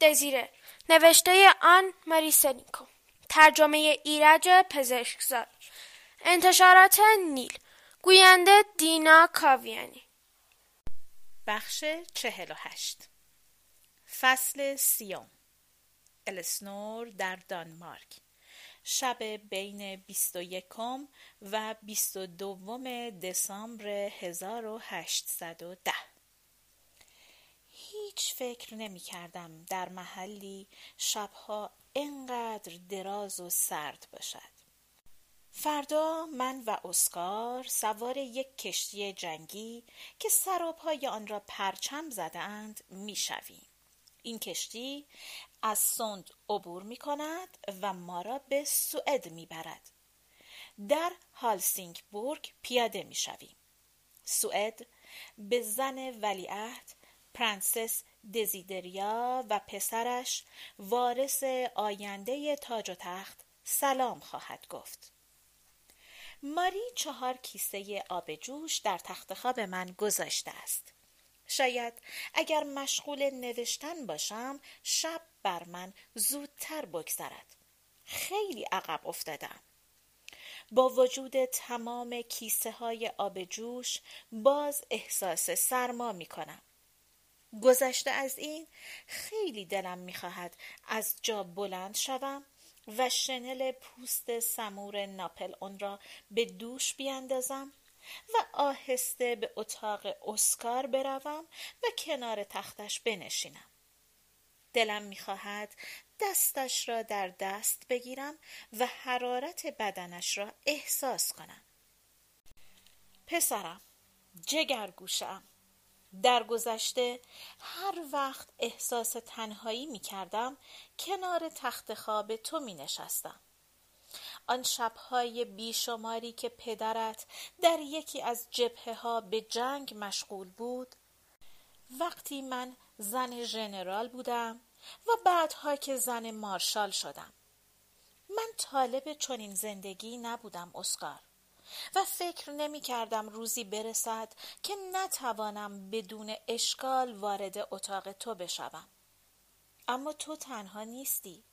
دزیره. نوشته آن ماریسنیکو ترجمه ایرج پزشکزاد. انتشارات نیل. گوینده دینا کاویانی. بخش چهل و هشت. فصل سیوم. السنور در دانمارک. شب بین 21 و 22 دسامبر 1810 هیچ فکر نمی کردم در محلی شبها انقدر دراز و سرد باشد فردا من و اسکار سوار یک کشتی جنگی که سراپای آن را پرچم زده اند می شویم. این کشتی از سند عبور می کند و ما را به سوئد می برد. در هالسینگبورگ پیاده می شویم. سوئد به زن ولیعهد پرنسس دزیدریا و پسرش وارث آینده تاج و تخت سلام خواهد گفت. ماری چهار کیسه آب جوش در تخت خواب من گذاشته است. شاید اگر مشغول نوشتن باشم شب بر من زودتر بگذرد. خیلی عقب افتادم. با وجود تمام کیسه های آب جوش باز احساس سرما می کنم. گذشته از این خیلی دلم می‌خواهد از جا بلند شوم و شنل پوست سمور ناپل اون را به دوش بیاندازم و آهسته به اتاق اسکار بروم و کنار تختش بنشینم. دلم می‌خواهد دستش را در دست بگیرم و حرارت بدنش را احساس کنم. پسرم جگرگوشم در گذشته هر وقت احساس تنهایی می کردم کنار تخت خواب تو می نشستم. آن شبهای بیشماری که پدرت در یکی از جبهه ها به جنگ مشغول بود وقتی من زن ژنرال بودم و بعدها که زن مارشال شدم من طالب چنین زندگی نبودم اسکار و فکر نمی کردم روزی برسد که نتوانم بدون اشکال وارد اتاق تو بشوم. اما تو تنها نیستی.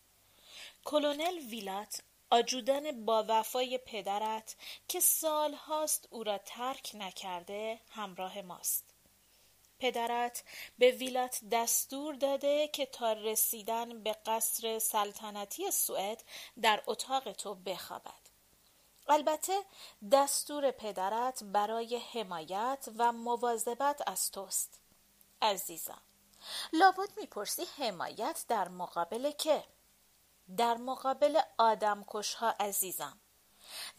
کلونل ویلات آجودان با وفای پدرت که سال هاست او را ترک نکرده همراه ماست. پدرت به ویلات دستور داده که تا رسیدن به قصر سلطنتی سوئد در اتاق تو بخوابد. البته دستور پدرت برای حمایت و مواظبت از توست عزیزم. لابد می‌پرسی حمایت در مقابل که؟ در مقابل آدم کشها عزیزم.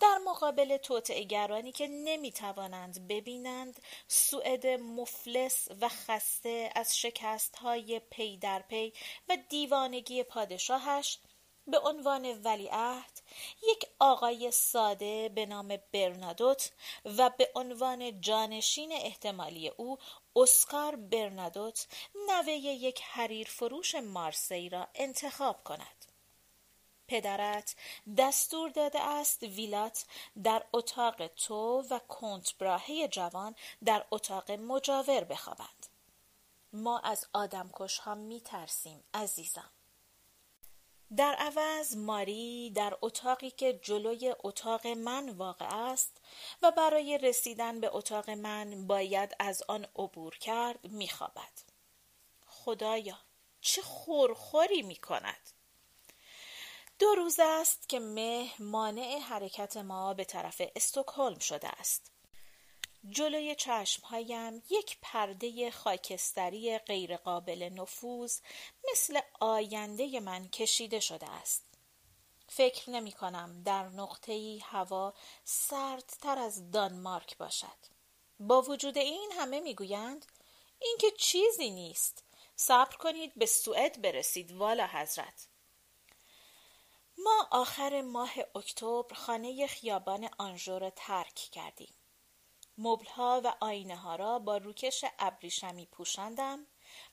در مقابل توطعهگرانی که نمی‌توانند ببینند سوئد مفلس و خسته از شکست های پی در پی و دیوانگی پادشاهش به عنوان ولیعهد یک آقای ساده به نام برنادوت و به عنوان جانشین احتمالی او اسکار برنادوت نوه یک حریر فروش مارسی را انتخاب کند. پدرت دستور داده است ویلات در اتاق تو و کنت براهه جوان در اتاق مجاور بخوابند. ما از آدمکش ها می ترسیم عزیزم. در عوض ماری در اتاقی که جلوی اتاق من واقع است و برای رسیدن به اتاق من باید از آن عبور کرد میخوابد. خدایا چه خورخوری می کند دو روز است که مه مانع حرکت ما به طرف استکهلم شده است. جلوی چشمهایم یک پرده خاکستری غیرقابل نفوذ مثل آینده من کشیده شده است. فکر نمی کنم در نقطه‌ای هوا سردتر از دانمارک باشد. با وجود این همه می‌گویند اینکه چیزی نیست. صبر کنید به سوئد برسید والا حضرت. ما آخر ماه اکتبر خانه خیابان آنژو را ترک کردیم. مبلها و آینه ها را با روکش ابریشمی پوشاندم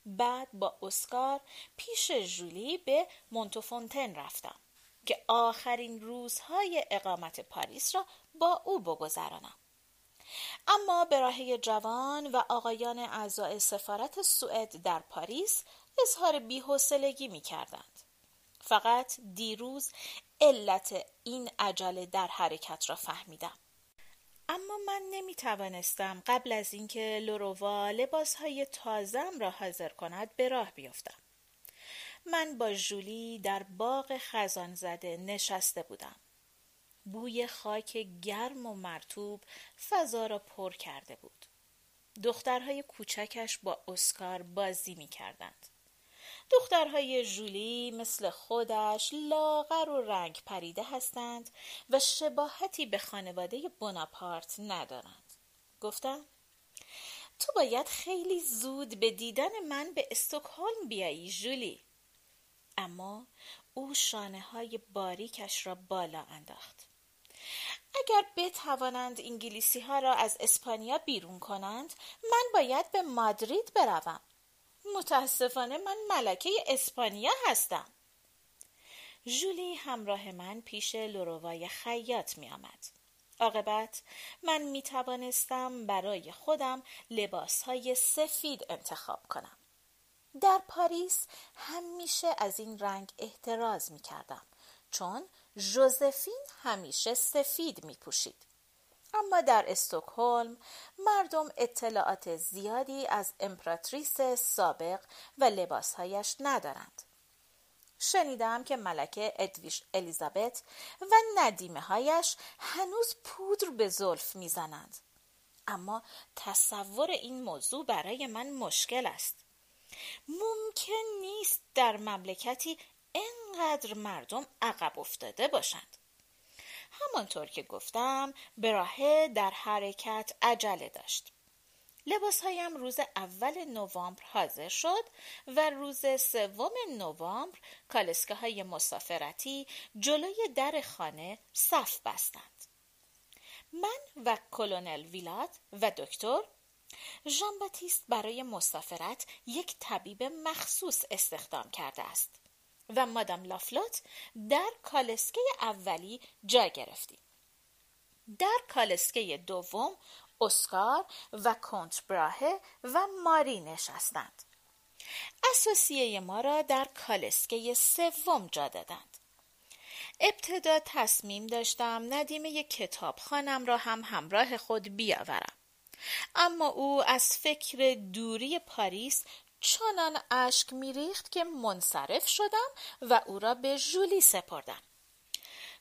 بعد با اسکار پیش جولی به مونتوفونتن رفتم که آخرین روزهای اقامت پاریس را با او بگذرانم اما براهه جوان و آقایان اعضای سفارت سوئد در پاریس اظهار بیحوصلگی می کردند. فقط دیروز علت این عجله در حرکت را فهمیدم. اما من نمی توانستم قبل از اینکه لوروا لباس های تازم را حاضر کند به راه بیفتم. من با جولی در باغ خزان زده نشسته بودم. بوی خاک گرم و مرتوب فضا را پر کرده بود. دخترهای کوچکش با اسکار بازی می کردند. دخترهای جولی مثل خودش لاغر و رنگ پریده هستند و شباهتی به خانواده بناپارت ندارند. گفتم تو باید خیلی زود به دیدن من به استکهلم بیایی جولی. اما او شانه های باریکش را بالا انداخت. اگر بتوانند انگلیسی ها را از اسپانیا بیرون کنند من باید به مادرید بروم متاسفانه من ملکه اسپانیا هستم جولی همراه من پیش لوروای خیاط می آمد. عاقبت من می توانستم برای خودم لباس های سفید انتخاب کنم. در پاریس همیشه از این رنگ احتراز می کردم چون ژوزفین همیشه سفید می پوشید. اما در استکهلم مردم اطلاعات زیادی از امپراتریس سابق و لباسهایش ندارند. شنیدم که ملکه ادویش الیزابت و ندیمه هایش هنوز پودر به زلف می‌زنند. اما تصور این موضوع برای من مشکل است. ممکن نیست در مملکتی انقدر مردم عقب افتاده باشند. همانطور که گفتم براهه در حرکت عجله داشت. لباسهایم روز اول نوامبر حاضر شد و روز سوم نوامبر کالسکه های مسافرتی جلوی در خانه صف بستند. من و کلونل ویلات و دکتر ژان برای مسافرت یک طبیب مخصوص استخدام کرده است. و مادام لافلوت در کالسکه اولی جا گرفتیم. در کالسکه دوم اسکار و کنت براهه و ماری نشستند. اساسیه ما را در کالسکه سوم جا دادند. ابتدا تصمیم داشتم ندیمه کتاب خانم را هم همراه خود بیاورم. اما او از فکر دوری پاریس چنان اشک میریخت که منصرف شدم و او را به ژولی سپردم.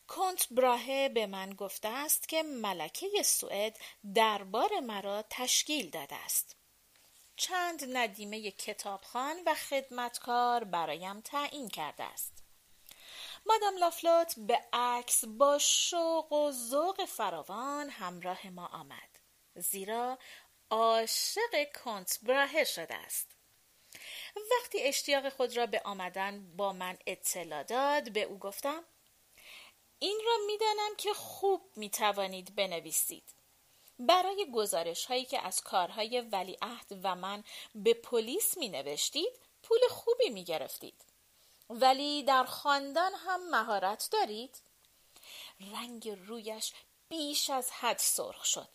کنت براهه به من گفته است که ملکه سوئد دربار مرا تشکیل داده است. چند ندیمه کتابخان و خدمتکار برایم تعیین کرده است. مادام لافلوت به عکس با شوق و ذوق فراوان همراه ما آمد زیرا عاشق کنت براهه شده است. وقتی اشتیاق خود را به آمدن با من اطلاع داد به او گفتم این را می‌دانم که خوب می توانید بنویسید. برای گزارش هایی که از کارهای ولیعهد و من به پلیس می نوشتید پول خوبی می گرفتید ولی در خواندن هم مهارت دارید. رنگ رویش بیش از حد سرخ شد.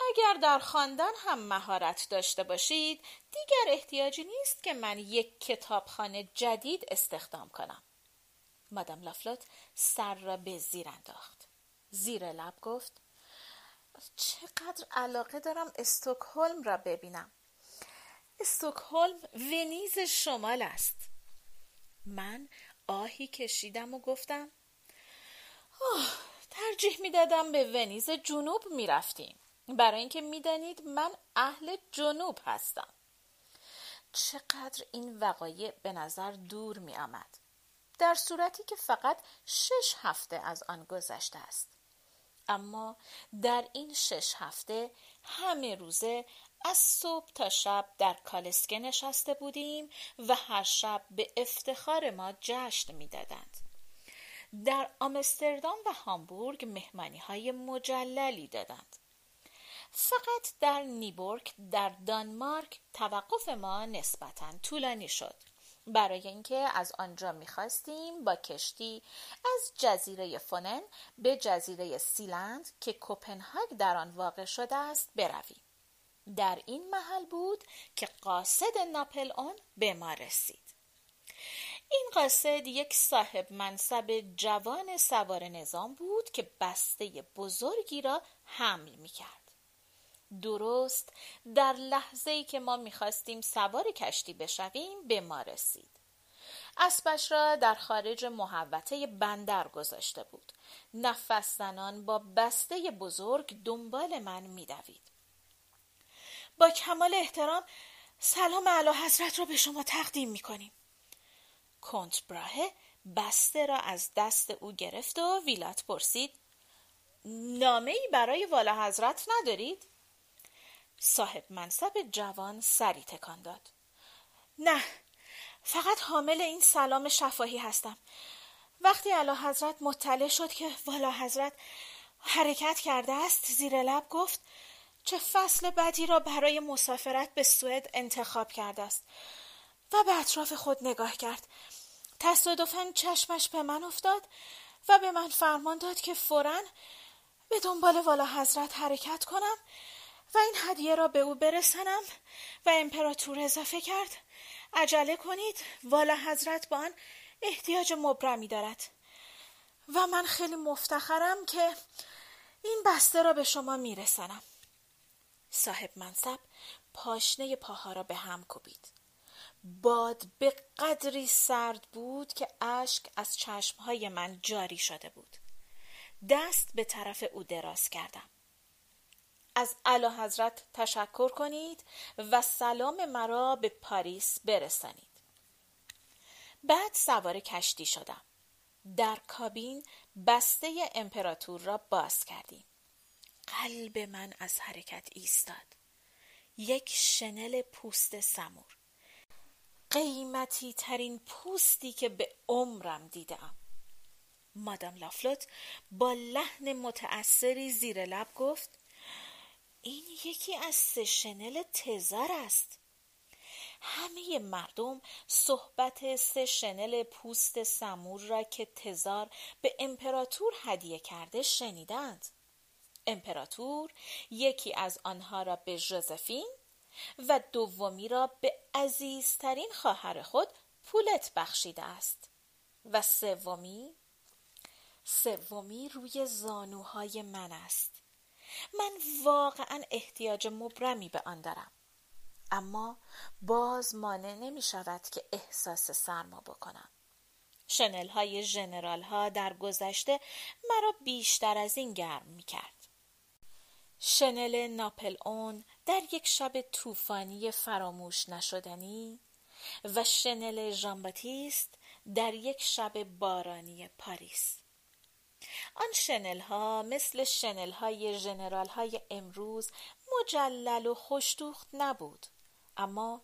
اگر در خواندن هم مهارت داشته باشید دیگر احتیاجی نیست که من یک کتابخانه جدید استخدام کنم. مادام لافلوت سر را به زیر انداخت. زیر لب گفت چقدر علاقه دارم استکهلم را ببینم. استکهلم ونیز شمال است. من آهی کشیدم و گفتم آه ترجیح می‌دادم به ونیز جنوب می‌رفتیم. برای اینکه می‌دانید من اهل جنوب هستم چقدر این وقایع به نظر دور می آمد. در صورتی که فقط شش هفته از آن گذشته است. اما در این شش هفته همه روزه از صبح تا شب در کالسکه نشسته بودیم و هر شب به افتخار ما جشن می‌دادند. در آمستردام و هامبورگ مهمانی های مجللی دادند. فقط در نیبورگ در دانمارک توقف ما نسبتا طولانی شد. برای اینکه از آنجا می‌خواستیم با کشتی از جزیره فونن به جزیره سیلند که کوپنهاگ در آن واقع شده است برویم. در این محل بود که قاصد ناپل اون به ما رسید. این قاصد یک صاحب منصب جوان سوار نظام بود که بسته بزرگی را حمل می کرد. درست در لحظه ای که ما می‌خواستیم سوار کشتی بشویم به ما رسید. اسبش را در خارج محوطه بندر گذاشته بود. نفس زنان با بسته بزرگ دنبال من میدوید. با کمال احترام سلام اعلی حضرت را به شما تقدیم می‌کنیم. کنت براهه بسته را از دست او گرفت و ویلات پرسید نامه ای برای والا حضرت ندارید؟ صاحب منصب جوان سری تکان داد. نه فقط حامل این سلام شفاهی هستم. وقتی علا حضرت مطلع شد که والا حضرت حرکت کرده است زیر لب گفت چه فصل بدی را برای مسافرت به سوئد انتخاب کرده است. و به اطراف خود نگاه کرد. تصادفا چشمش به من افتاد و به من فرمان داد که فورا به دنبال والا حضرت حرکت کنم و این هدیه را به او برسانم و امپراتور اضافه کرد. عجله کنید والا حضرت با آن احتیاج مبرمی دارد. و من خیلی مفتخرم که این بسته را به شما میرسانم صاحب منصب پاشنه پاها را به هم کوبید. باد به قدری سرد بود که اشک از چشمهای من جاری شده بود. دست به طرف او دراز کردم. از علا حضرت تشکر کنید و سلام مرا به پاریس برسانید. بعد سوار کشتی شدم. در کابین بسته امپراتور را باز کردیم. قلب من از حرکت ایستاد. یک شنل پوست سمور. قیمتی ترین پوستی که به عمرم دیدم. مادام لافلوت با لحن متأثری زیر لب گفت این یکی از سه شنل تزار است. همه مردم صحبت سه شنل پوست سمور را که تزار به امپراتور هدیه کرده شنیدند. امپراتور یکی از آنها را به ژوزفین و دومی را به عزیزترین خواهر خود پولت بخشیده است. و سومی سومی روی زانوهای من است. من واقعا احتیاج مبرمی به آن دارم. اما باز مانع نمی شود که احساس سرما بکنم. شنل های جنرال ها در گذشته مرا بیشتر از این گرم می کرد. شنل ناپل اون در یک شب طوفانی فراموش نشدنی و شنل ژان باتیست در یک شب بارانی پاریس. آن شنل ها مثل شنل های جنرال های امروز مجلل و خوشدوخت نبود اما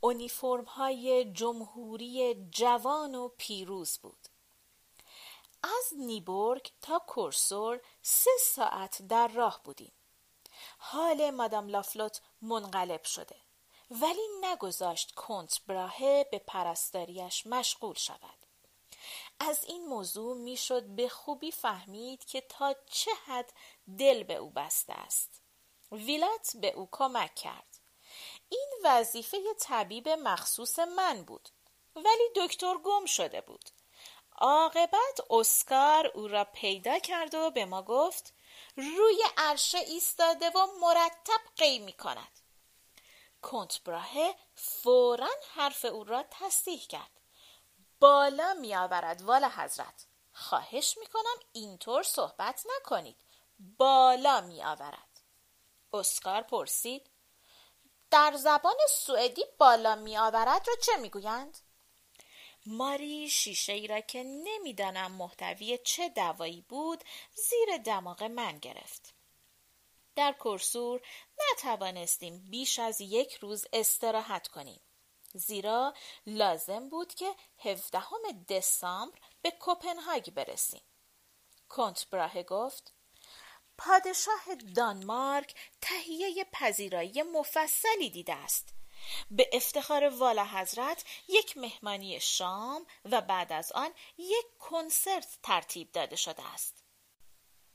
اونیفرم های جمهوری جوان و پیروز بود. از نیبورگ تا کورسور سه ساعت در راه بودیم. حال مادام لافلوت منقلب شده ولی نگذاشت کنت براهه به پرستاریش مشغول شود. از این موضوع می‌شد به خوبی فهمید که تا چه حد دل به او بسته است. ویلات به او کمک کرد. این وظیفه طبیب مخصوص من بود ولی دکتر گم شده بود. عاقبت اسکار او را پیدا کرد و به ما گفت روی عرشه ایستاده و مرتب قی می کند کنت براهه فورا حرف او را تصدیح کرد. بالا می آورد والا حضرت خواهش می کنم اینطور صحبت نکنید بالا می آورد اسکار پرسید در زبان سوئدی بالا می آورد را چه می گویند؟ ماری شیشه ای را که نمی‌دانم محتوی چه دوایی بود زیر دماغ من گرفت. در کرسور نتوانستیم بیش از یک روز استراحت کنیم. زیرا لازم بود که هفدهم دسامبر به کوپنهاگ برسیم. کنت براه گفت پادشاه دانمارک تهیه پذیرایی مفصلی دیده است به افتخار والا حضرت یک مهمانی شام و بعد از آن یک کنسرت ترتیب داده شده است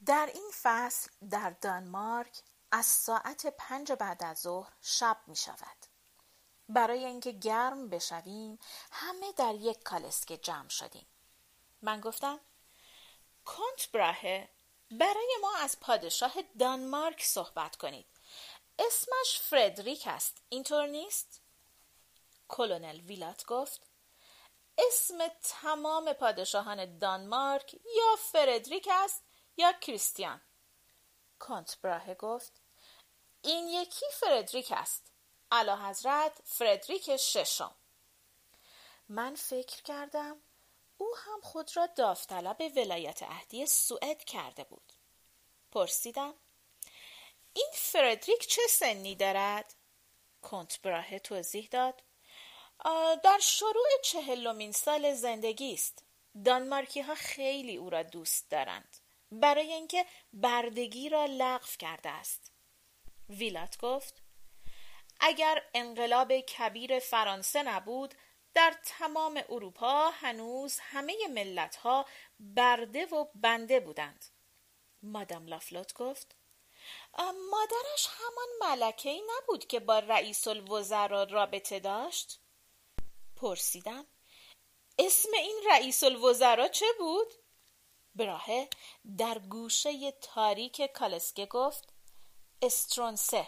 در این فصل در دانمارک از ساعت پنج بعد از ظهر شب می شود. برای اینکه گرم بشویم همه در یک کالسکه جمع شدیم. من گفتم کنت براهه برای ما از پادشاه دانمارک صحبت کنید. اسمش فردریک است. اینطور نیست؟ کلونل ویلات گفت اسم تمام پادشاهان دانمارک یا فردریک است یا کریستیان کانت براهه گفت این یکی فردریک است علا حضرت فردریک ششم. من فکر کردم او هم خود را داوطلب ولایت عهدی سوئد کرده بود. پرسیدم این فردریک چه سنی دارد؟ کنت براهه توضیح داد. در شروع چهلمین سال زندگی است. دانمارکی ها خیلی او را دوست دارند. برای اینکه بردگی را لغو کرده است. ویلات گفت اگر انقلاب کبیر فرانسه نبود در تمام اروپا هنوز همه ملت ها برده و بنده بودند مادام لافلوت گفت مادرش همان ملکه ای نبود که با رئیس الوزراء رابطه داشت؟ پرسیدم اسم این رئیس الوزراء چه بود؟ براهه در گوشه تاریک کالسکه گفت استرونسه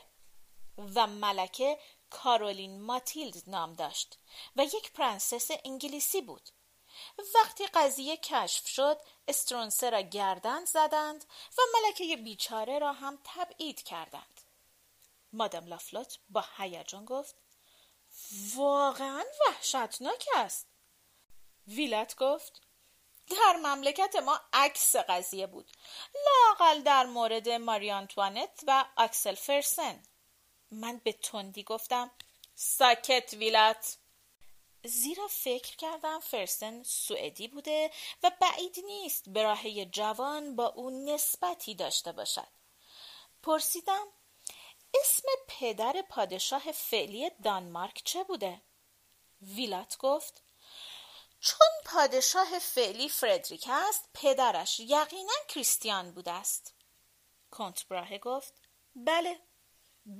و ملکه کارولین ماتیلد نام داشت و یک پرنسس انگلیسی بود. وقتی قضیه کشف شد استرونسه را گردند زدند و ملکه بیچاره را هم تبعید کردند. مادام لافلوت با هیجان گفت واقعا وحشتناک است. ویلت گفت در مملکت ما عکس قضیه بود لاقل در مورد ماریانتوانت و اکسل فرسن. من به تندی گفتم ساکت ویلت زیرا فکر کردم فرسن سوئدی بوده و بعید نیست براهه جوان با او نسبتی داشته باشد. پرسیدم اسم پدر پادشاه فعلی دانمارک چه بوده؟ ویلات گفت چون پادشاه فعلی فردریک است پدرش یقینا کریستیان بوده است. کنت براهه گفت بله.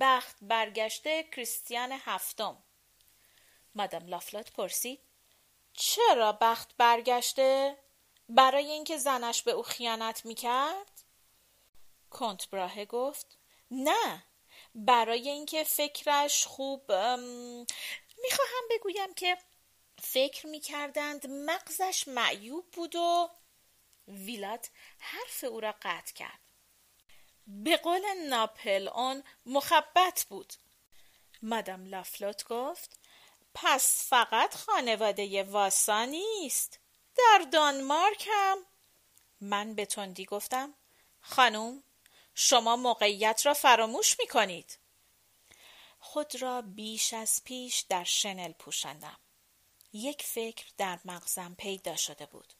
بخت برگشته کریستیان هفتم. مادام لافلات پرسید چرا بخت برگشته؟ برای اینکه زنش به او خیانت می‌کرد؟ کنت براهه گفت نه برای اینکه فکرش خوب می‌خواهم بگویم که فکر می‌کردند مغزش معیوب بود و ویلات حرف او را قطع کرد. به قول ناپل اون مخبت بود مادام لافلوت گفت پس فقط خانواده واسا نیست در دانمارک هم من به تندی گفتم خانم شما موقعیت را فراموش می کنید. خود را بیش از پیش در شنل پوشندم. یک فکر در مغزم پیدا شده بود.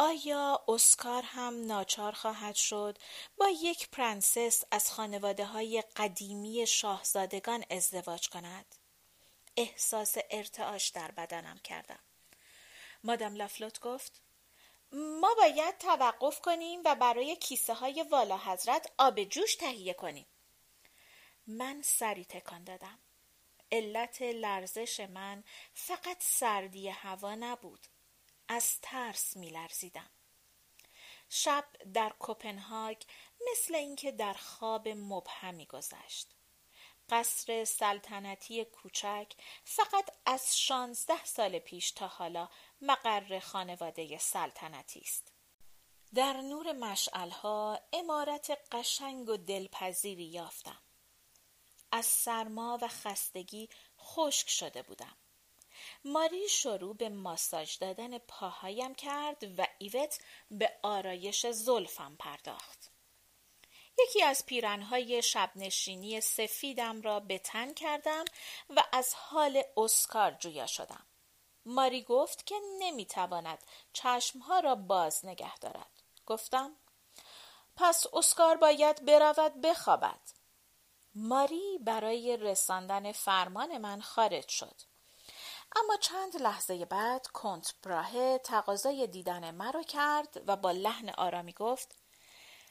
آیا اسکار هم ناچار خواهد شد با یک پرنسس از خانواده های قدیمی شاهزادگان ازدواج کند؟ احساس ارتعاش در بدنم کردم. مادام لافلوت گفت ما باید توقف کنیم و برای کیسه های والا حضرت آب جوش تهیه کنیم. من سری تکان دادم. علت لرزش من فقط سردی هوا نبود. از ترس می لرزیدم. شب در کوپنهاگ مثل اینکه در خواب مبهمی گذشت. قصر سلطنتی کوچک فقط از شانزده سال پیش تا حالا مقر خانواده سلطنتی است. در نور مشعلها امارت قشنگ و دلپذیری یافتم. از سرما و خستگی خشک شده بودم. ماری شروع به ماساژ دادن پاهایم کرد و ایوت به آرایش زلفم پرداخت. یکی از پیرنهای شبنشینی سفیدم را به تن کردم و از حال اسکار جویا شدم. ماری گفت که نمی‌تواند چشمها را باز نگه دارد. گفتم پس اسکار باید برود بخوابد. ماری برای رساندن فرمان من خارج شد. اما چند لحظه بعد کنت براهه تقاضای دیدن مرا کرد و با لحن آرامی گفت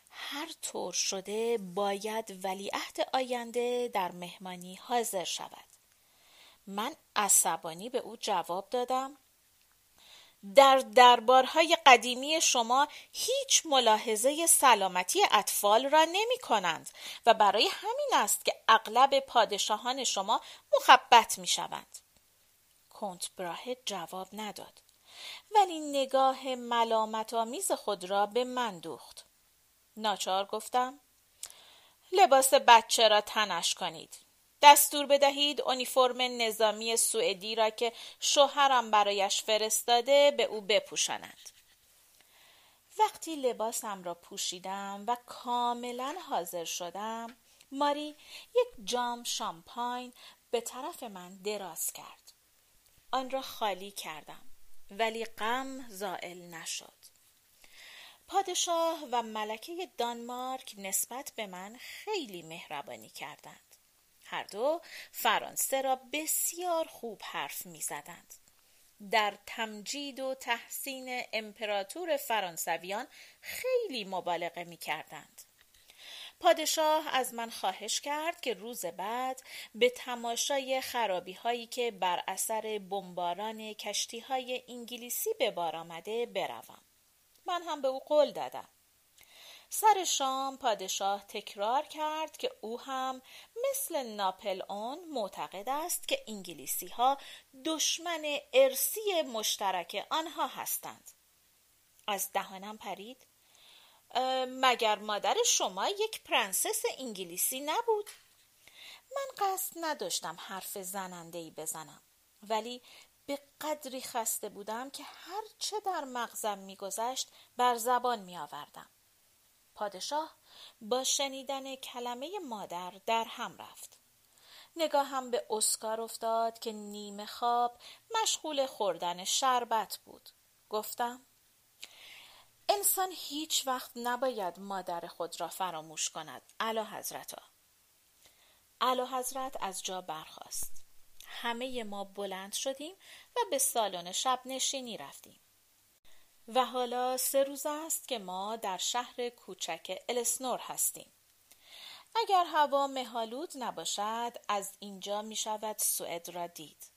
هر طور شده باید ولیعهد آینده در مهمانی حاضر شود من عصبانی به او جواب دادم در دربارهای قدیمی شما هیچ ملاحظه سلامتی اطفال را نمی کنند و برای همین است که اغلب پادشاهان شما مخبت می شوند. کنت براهه جواب نداد ولی نگاه ملامت آمیز خود را به من دوخت. ناچار گفتم لباس بچه را تنش کنید. دستور بدهید اونیفرم نظامی سوئدی را که شوهرم برایش فرستاده به او بپوشاند وقتی لباسم را پوشیدم و کاملا حاضر شدم ماری یک جام شامپاین به طرف من دراز کرد آن را خالی کردم ولی غم زائل نشد پادشاه و ملکه دانمارک نسبت به من خیلی مهربانی کردند هر دو فرانسه را بسیار خوب حرف می زدند. در تمجید و تحسین امپراتور فرانسویان خیلی مبالغه می کردند. پادشاه از من خواهش کرد که روز بعد به تماشای خرابی هایی که بر اثر بمباران کشتی های انگلیسی به بار آمده بروم. من هم به او قول دادم. سر شام پادشاه تکرار کرد که او هم مثل ناپل اون معتقد است که انگلیسی ها دشمن ارسی مشترک آنها هستند از دهانم پرید مگر مادر شما یک پرنسس انگلیسی نبود من قصد نداشتم حرف زننده ای بزنم ولی به قدری خسته بودم که هرچه در مغزم میگذشت بر زبان می آوردم. پادشاه با شنیدن کلمه مادر در هم رفت. نگاهم به اسکار افتاد که نیمه خواب مشغول خوردن شربت بود. گفتم انسان هیچ وقت نباید مادر خود را فراموش کند. علا حضرتا. علا حضرت از جا برخاست. همه ما بلند شدیم و به سالن شب نشینی رفتیم. و حالا سه روز است که ما در شهر کوچک السنور هستیم. اگر هوا مهالود نباشد از اینجا می شود سوئد را دید.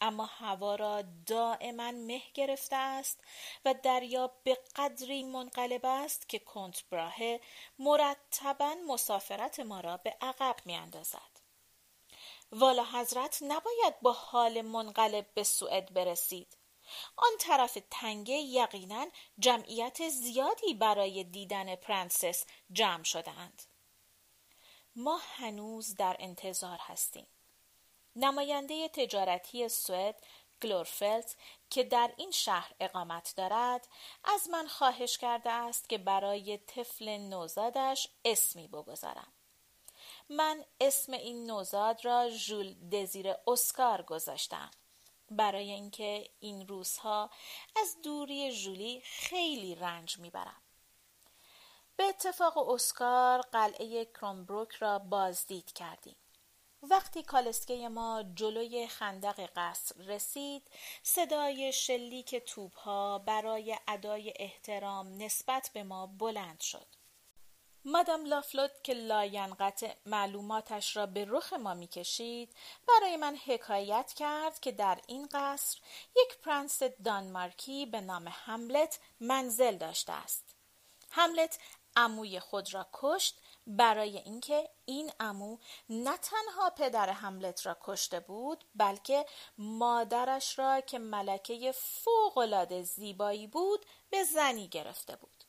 اما هوا را دائما مه گرفته است و دریا به قدری منقلب است که کنت براهه مرتبا مسافرت ما را به عقب می اندازد. والا حضرت نباید با حال منقلب به سوئد برسید. آن طرف تنگه یقینا جمعیت زیادی برای دیدن پرنسس جمع شدهاند. ما هنوز در انتظار هستیم. نماینده تجارتی سوئد گلورفلت که در این شهر اقامت دارد از من خواهش کرده است که برای طفل نوزادش اسمی بگذارم. من اسم این نوزاد را ژول دزیر اسکار گذاشتم. برای اینکه این روزها از دوری جولی خیلی رنج می‌برم. به اتفاق اسکار قلعه کرومبروک را بازدید کردیم. وقتی کالسکه ما جلوی خندق قصر رسید صدای شلیک توپها برای ادای احترام نسبت به ما بلند شد. مادام لافلوت که لاینقطع معلوماتش را به رخ ما می‌کشید برای من حکایت کرد که در این قصر یک پرنس دانمارکی به نام هملت منزل داشته است هملت عموی خود را کشت برای اینکه این عمو نه تنها پدر هملت را کشته بود بلکه مادرش را که ملکه فوقالعاده زیبایی بود به زنی گرفته بود.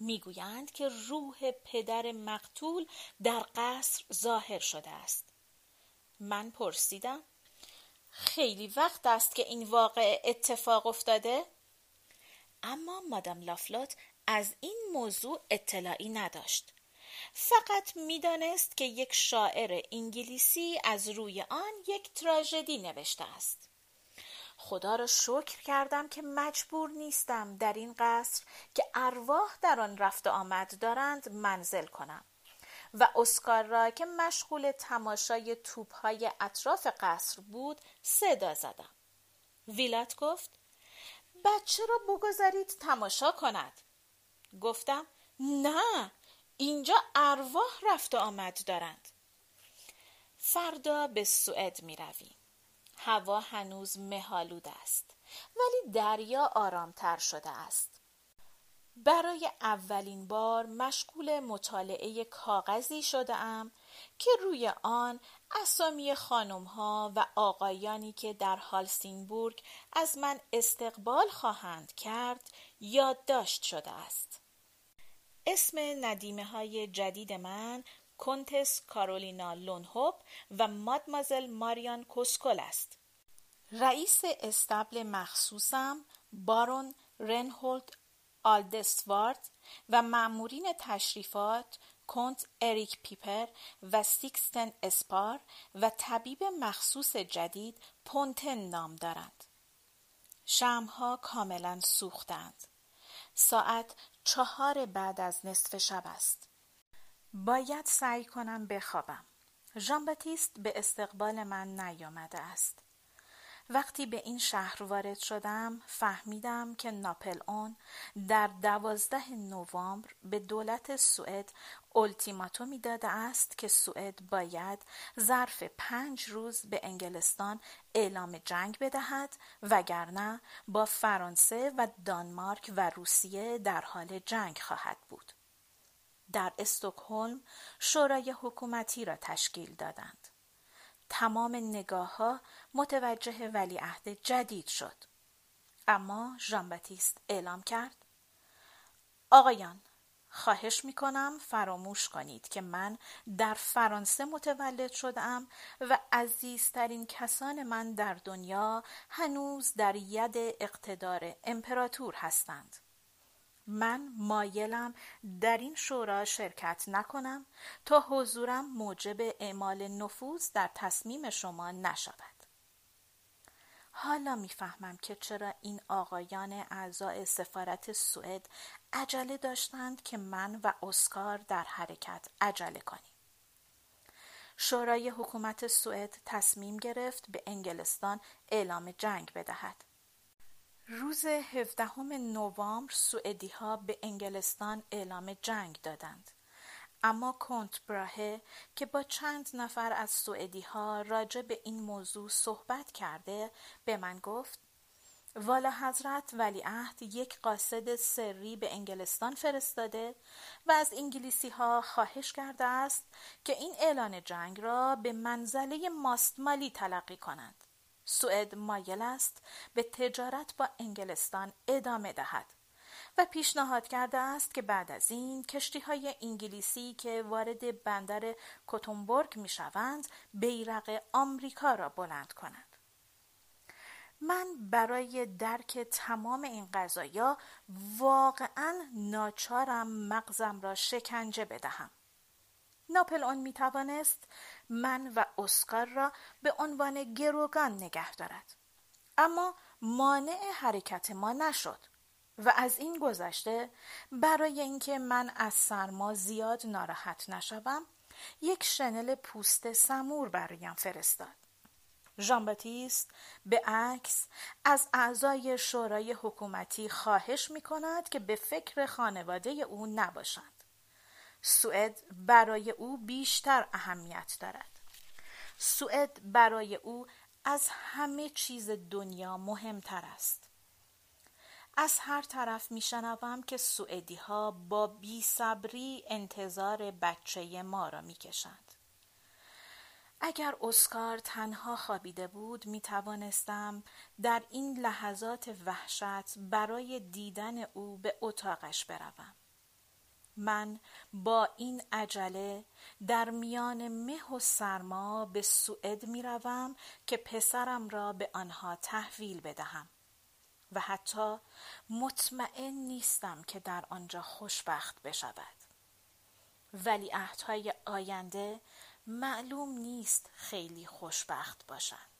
می‌گویند که روح پدر مقتول در قصر ظاهر شده است. من پرسیدم خیلی وقت است که این واقع اتفاق افتاده؟ اما مادام لافلوت از این موضوع اطلاعی نداشت. فقط می‌دانست که یک شاعر انگلیسی از روی آن یک تراژدی نوشته است. خدا را شکر کردم که مجبور نیستم در این قصر که ارواح در آن رفت آمد دارند منزل کنم و اسکار را که مشغول تماشای توپهای اطراف قصر بود صدا زدم. ویلات گفت بچه را بگذارید تماشا کند. گفتم نه اینجا ارواح رفت و آمد دارند. فردا به سوئد می رویم. هوا هنوز مهالود است ولی دریا آرامتر شده است. برای اولین بار مشغول مطالعه کاغذی شده ام که روی آن اسامی خانم ها و آقایانی که در هالسینبورگ از من استقبال خواهند کرد یادداشت شده است. اسم ندیمه های جدید من کنتس کارولینا لونهوب و مادمازل ماریان کوسکل است. رئیس استبل مخصوصم بارون رنهولد آلدسوارد و معمورین تشریفات کنت اریک پیپر و سیکستن اسپار و طبیب مخصوص جدید پونتن نام دارند. شمها کاملا سوختند. ساعت چهار بعد از نصف شب است. باید سعی کنم بخوابم. ژان به استقبال من نیامده است. وقتی به این شهر وارد شدم فهمیدم که ناپل اون در دوازده نوامبر به دولت سوئد التیماتومی داده است که سوئد باید ظرف پنج روز به انگلستان اعلام جنگ بدهد وگرنه با فرانسه و دانمارک و روسیه در حال جنگ خواهد بود. در استکهلم شورای حکومتی را تشکیل دادند. تمام نگاه ها متوجه ولیعهد جدید شد. اما ژان باتیست اعلام کرد آقایان خواهش می کنم فراموش کنید که من در فرانسه متولد شدم و عزیزترین کسان من در دنیا هنوز در ید اقتدار امپراتور هستند. من مایلم در این شورا شرکت نکنم تا حضورم موجب اعمال نفوذ در تصمیم شما نشود. حالا می‌فهمم که چرا این آقایان اعضای سفارت سوئد عجله داشتند که من و اسکار در حرکت عجله کنیم. شورای حکومت سوئد تصمیم گرفت به انگلستان اعلام جنگ بدهد. روز 17 نوامبر سوئدی ها به انگلستان اعلام جنگ دادند. اما کنت براهه که با چند نفر از سوئدی ها راجع به این موضوع صحبت کرده به من گفت والا حضرت ولیعهد یک قاصد سری به انگلستان فرستاده و از انگلیسی ها خواهش کرده است که این اعلان جنگ را به منزله ماستمالی تلقی کنند. سوئد مایل است به تجارت با انگلستان ادامه دهد و پیشنهاد کرده است که بعد از این کشتی های انگلیسی که وارد بندر کوتنبورگ می شوند بیرق آمریکا را بلند کنند. من برای درک تمام این قضایا واقعا ناچارم مغزم را شکنجه بدهم. ناپل اون می توانست من و اسکار را به عنوان گروگان نگه دارد. اما مانع حرکت ما نشد و از این گذشته برای اینکه من از سرما زیاد ناراحت نشوم یک شنل پوست سمور برایم فرستاد. ژان باتیست به عکس از اعضای شورای حکومتی خواهش می کند که به فکر خانواده او نباشند. سوئد برای او بیشتر اهمیت دارد. سوئد برای او از همه چیز دنیا مهمتر است. از هر طرف میشنوم که سوئدی ها با صبری انتظار بچه ما را می‌کشند. اگر اسکار تنها خوابیده بود می توانستم در این لحظات وحشت برای دیدن او به اتاقش بروم. من با این عجله در میان مه و سرما به سوئد می روم که پسرم را به آنها تحویل بدهم. و حتی مطمئن نیستم که در آنجا خوشبخت بشود ولی عهدهای آینده معلوم نیست خیلی خوشبخت باشند